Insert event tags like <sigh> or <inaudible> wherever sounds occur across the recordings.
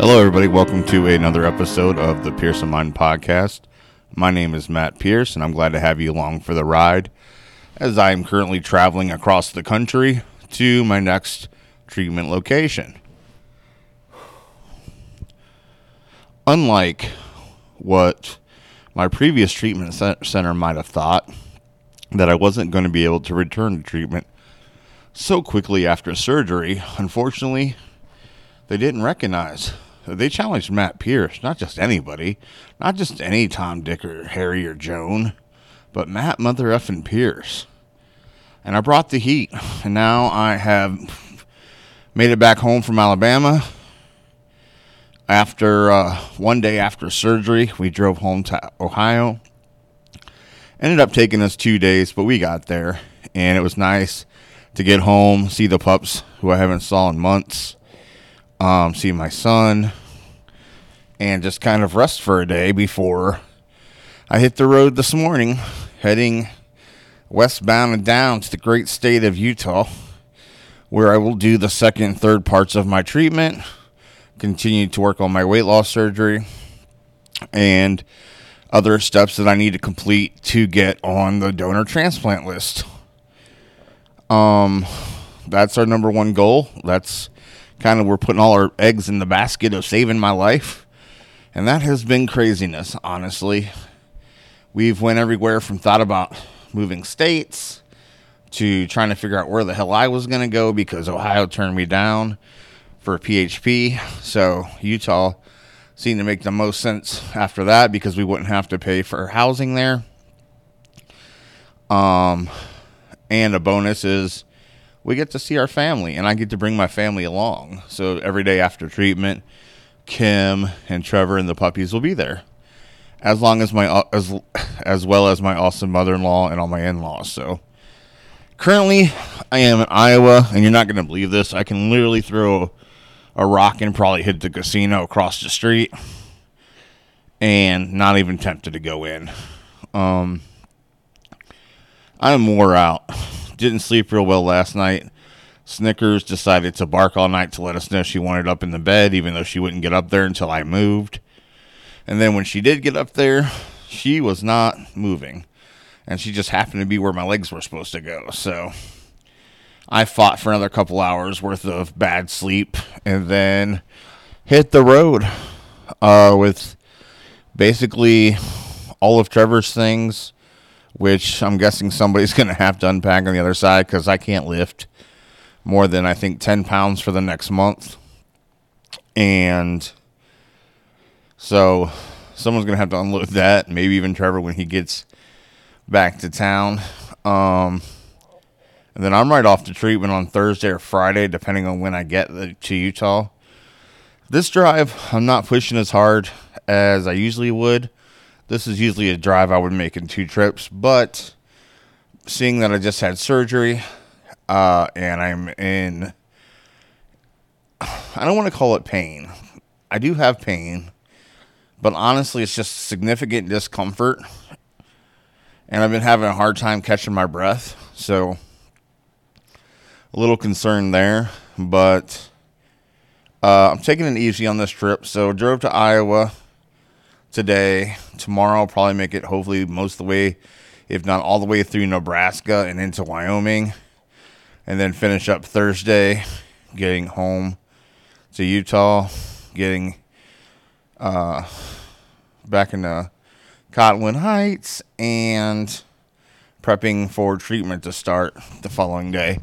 everybody. Welcome to another episode of the Pearson Mind Podcast. My name is Matt Pierce, and I'm glad to have you along for the ride as I am currently traveling across the country to my next treatment location. Unlike what my previous treatment center might have thought, that I wasn't going to be able to return to treatment so quickly after surgery, unfortunately, they didn't recognize they challenged Matt Pierce, not just anybody, not just any Tom, Dick, or Harry or Joan, but Matt Mother effing Pierce. And I brought the heat, <laughs> and now I have made it back home from Alabama. After uh, one day after surgery, we drove home to Ohio. Ended up taking us two days, but we got there, and it was nice to get home, see the pups who I haven't saw in months um, see my son, and just kind of rest for a day before I hit the road this morning, heading westbound and down to the great state of Utah, where I will do the second and third parts of my treatment, continue to work on my weight loss surgery, and other steps that I need to complete to get on the donor transplant list. Um, that's our number one goal. That's kind of we're putting all our eggs in the basket of saving my life. And that has been craziness, honestly. We've went everywhere from thought about moving states to trying to figure out where the hell I was going to go because Ohio turned me down for PHP. So Utah seemed to make the most sense after that because we wouldn't have to pay for housing there. Um, and a bonus is we get to see our family, and I get to bring my family along. So every day after treatment, Kim and Trevor and the puppies will be there, as long as my as as well as my awesome mother-in-law and all my in-laws. So currently, I am in Iowa, and you're not going to believe this. I can literally throw a rock and probably hit the casino across the street, and not even tempted to go in. Um, I'm wore out didn't sleep real well last night. Snickers decided to bark all night to let us know she wanted up in the bed, even though she wouldn't get up there until I moved. And then when she did get up there, she was not moving. And she just happened to be where my legs were supposed to go. So I fought for another couple hours worth of bad sleep and then hit the road uh, with basically all of Trevor's things which I'm guessing somebody's <laughs> going to have to unpack on the other side because I can't lift more than I think 10 pounds for the next month. And so someone's going to have to unload that, maybe even Trevor when he gets back to town. Um, and then I'm right off to treatment on Thursday or Friday, depending on when I get to Utah. This drive, I'm not pushing as hard as I usually would this is usually a drive I would make in two trips, but seeing that I just had surgery uh, and I'm in, I don't want to call it pain. I do have pain, but honestly, it's just significant discomfort. And I've been having a hard time catching my breath. So, a little concerned there, but uh, I'm taking it easy on this trip. So, drove to Iowa today. Tomorrow, I'll probably make it hopefully most of the way, if not all the way through Nebraska and into Wyoming. And then finish up Thursday, getting home to Utah, getting uh, back into Cottonwood Heights, and prepping for treatment to start the following day.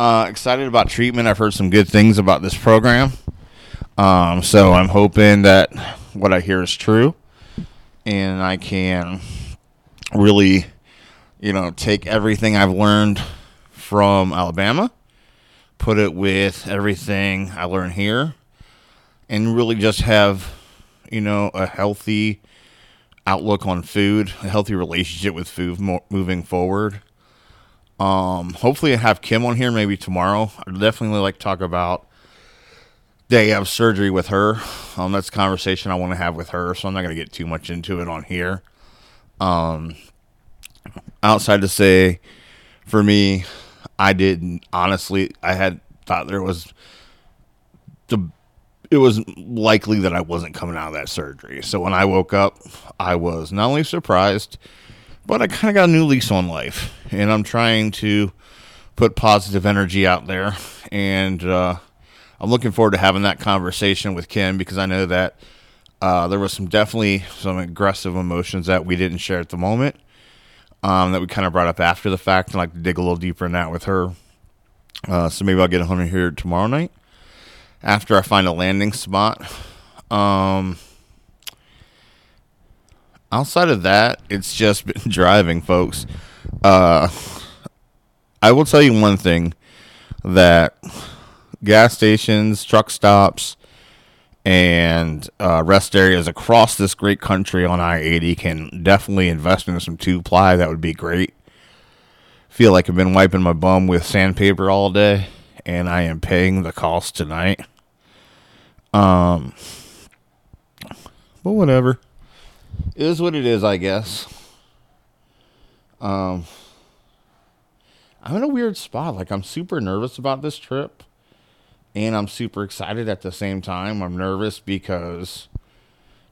Uh, excited about treatment. I've heard some good things about this program. Um, so I'm hoping that what I hear is true, and I can really, you know, take everything I've learned from Alabama, put it with everything I learned here, and really just have, you know, a healthy outlook on food, a healthy relationship with food mo- moving forward. Um, hopefully, I have Kim on here maybe tomorrow. I'd definitely like to talk about day of surgery with her. Um, that's a conversation I want to have with her, so I'm not going to get too much into it on here. Um, outside to say, for me, I didn't honestly. I had thought there was the it was likely that I wasn't coming out of that surgery. So when I woke up, I was not only surprised, but I kind of got a new lease on life. And I'm trying to put positive energy out there. And uh, I'm looking forward to having that conversation with Kim because I know that uh, there was some definitely some aggressive emotions that we didn't share at the moment. Um, that we kind of brought up after the fact and like to dig a little deeper in that with her. Uh, so maybe I'll get home here tomorrow night after I find a landing spot. Um, outside of that, it's just been <laughs> driving, folks. Uh, I will tell you one thing that gas stations, truck stops, and uh, rest areas across this great country on I 80 can definitely invest in some two ply. That would be great. Feel like I've been wiping my bum with sandpaper all day and I am paying the cost tonight. Um, but whatever, it is what it is, I guess. Um, I'm in a weird spot. Like I'm super nervous about this trip, and I'm super excited at the same time. I'm nervous because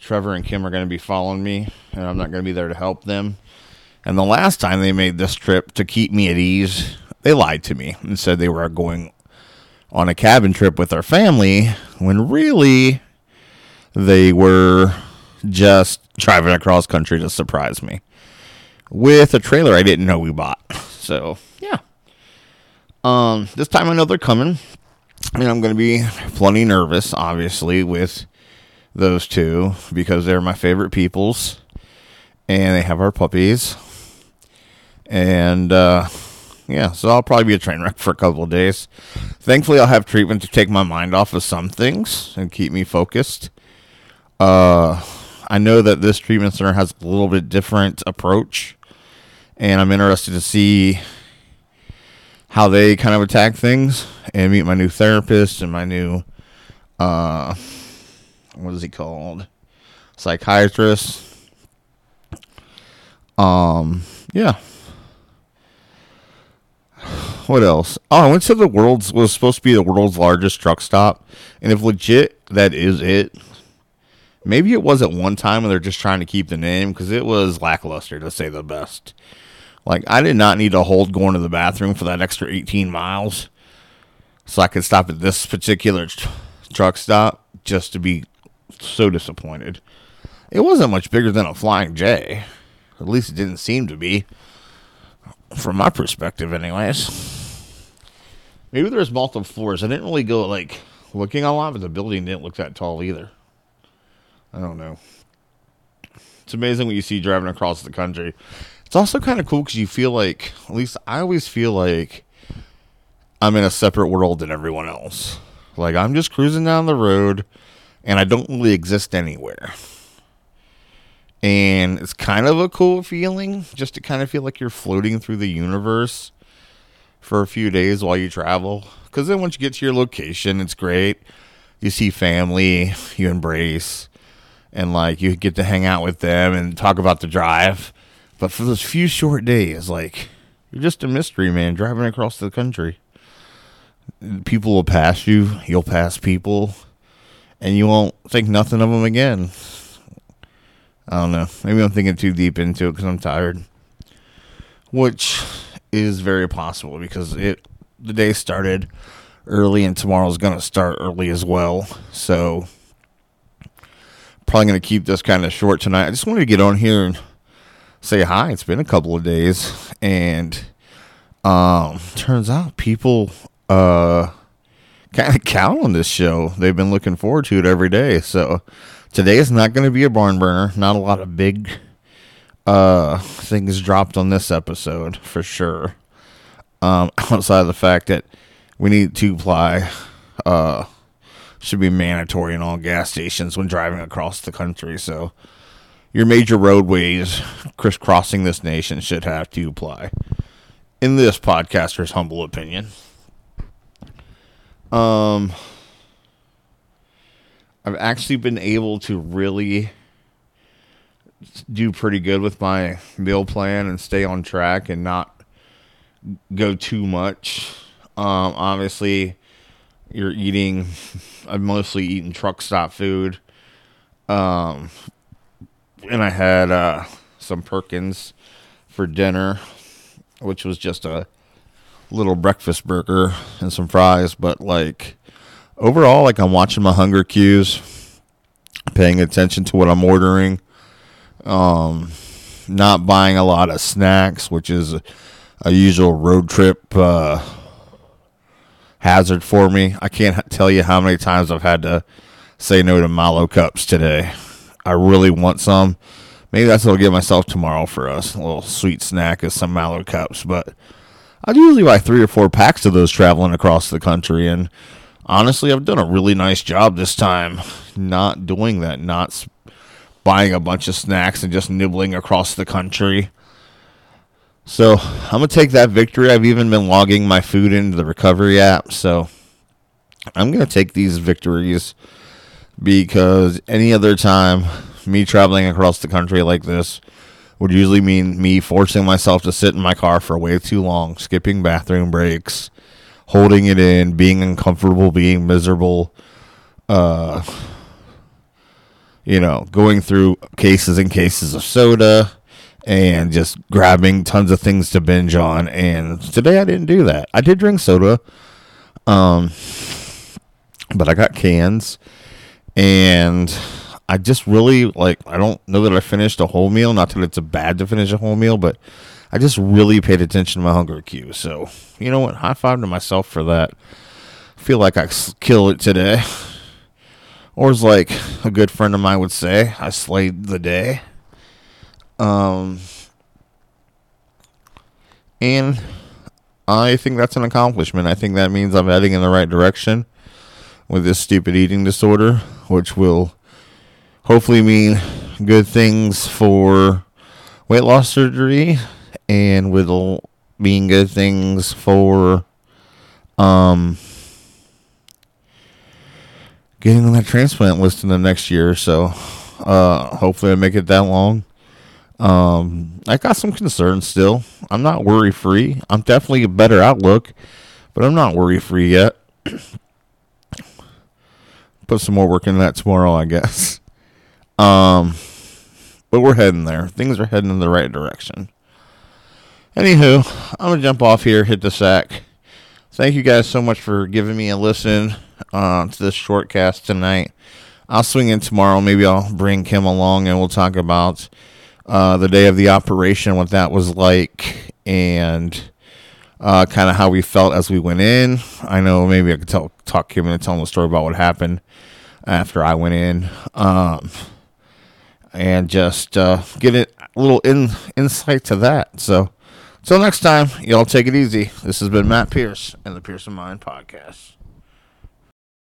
Trevor and Kim are going to be following me, and I'm not going to be there to help them. And the last time they made this trip to keep me at ease, they lied to me and said they were going on a cabin trip with our family when really they were just driving across country to surprise me with a trailer I didn't know we bought. So, yeah. Um, this time I know they're coming. And I'm going to be plenty nervous, obviously, with those two because they're my favorite peoples and they have our puppies. And, uh, yeah, so I'll probably be a train wreck for a couple of days. Thankfully, I'll have treatment to take my mind off of some things and keep me focused. Uh, I know that this treatment center has a little bit different approach, and I'm interested to see how they kind of attack things and meet my new therapist and my new, uh, what is he called? Psychiatrist. Um, yeah, what else? Oh, I went to the world's was supposed to be the world's largest truck stop, and if legit that is it, maybe it was at one time and they're just trying to keep the name because it was lackluster to say the best. Like I did not need to hold going to the bathroom for that extra 18 miles, so I could stop at this particular tr- truck stop just to be so disappointed. It wasn't much bigger than a Flying J. At least it didn't seem to be from my perspective, anyways. Maybe there's multiple floors. I didn't really go like looking a lot, but the building didn't look that tall either. I don't know. It's amazing what you see driving across the country. It's also kind of cool because you feel like, at least I always feel like I'm in a separate world than everyone else. Like I'm just cruising down the road and I don't really exist anywhere. And it's kind of a cool feeling just to kind of feel like you're floating through the universe for a few days while you travel. Because then once you get to your location it's great. You see family you embrace and like you get to hang out with them and talk about the drive but for those few short days like you're just a mystery man driving across the country people will pass you you'll pass people and you won't think nothing of them again I don't know. Maybe I'm thinking too deep into it because I'm tired, which is very possible because it the day started early and tomorrow's gonna start early as well. So probably gonna keep this kind of short tonight. I just wanted to get on here and say hi. It's been a couple of days, and um, turns out people uh kind of count on this show. They've been looking forward to it every day. So Today is not going to be a barn burner. Not a lot of big uh, things dropped on this episode for sure. Um, <laughs> outside of the fact that we need two ply uh, should be mandatory in all gas stations when driving across the country. So your major roadways crisscrossing this nation should have to apply, In this podcaster's humble opinion. Um I've actually been able to really do pretty good with my meal plan and stay on track and not go too much. Um, obviously, you're eating. I'm mostly eating truck stop food. Um, and I had uh, some Perkins for dinner, which was just a little breakfast burger and some fries. But like overall, like I'm watching my hunger cues, paying attention to what I'm ordering. Um, not buying a lot of snacks, which is a, usual road trip uh, hazard for me. I can't tell you how many times I've had to say no to Mallo cups today. I really want some. Maybe that's what I'll get myself tomorrow for us. A little sweet snack of some Mallo cups. But I'd usually buy three or four packs of those traveling across the country. And honestly, I've done a really nice job this time not doing that, not buying a bunch of snacks and just nibbling across the country. So I'm gonna take that victory. I've even been logging my food into the recovery app. So I'm gonna take these victories because any other time me traveling across the country like this would usually mean me forcing myself to sit in my car for way too long, skipping bathroom breaks, holding it in, being uncomfortable, being miserable, uh, you know, going through cases and cases of soda and just grabbing tons of things to binge on. And today I didn't do that. I did drink soda, um, but I got cans, and I just really like. I don't know that I finished a whole meal. Not that it's bad to finish a whole meal, but I just really paid attention to my hunger cue. So you know what? High five to myself for that. I feel like I killed it today. Or as like a good friend of mine would say, I slayed the day. Um, and I think that's an accomplishment. I think that means I'm heading in the right direction with this stupid eating disorder, which will hopefully mean good things for weight loss surgery and will mean good things for um getting on that transplant list in the next year or so. Uh, hopefully, I make it that long. Um, I got some concerns still. I'm not worry free. I'm definitely a better outlook, but I'm not worry free yet. <clears throat> Put some more work into that tomorrow, I guess. <laughs> Um, but we're heading there. Things are heading in the right direction. Anywho, I'm gonna jump off here, hit the sack. Thank you guys so much for giving me a listen uh, to this short cast tonight. I'll swing in tomorrow. Maybe I'll bring Kim along and we'll talk about uh, the day of the operation, what that was like, and uh, kind of how we felt as we went in. I know maybe I could tell, talk Kim and tell him the story about what happened after I went in, um, and just uh, get a little in, insight to that. So, until next time, y'all take it easy. This has been Matt Pierce and the Pearson Mind Podcast.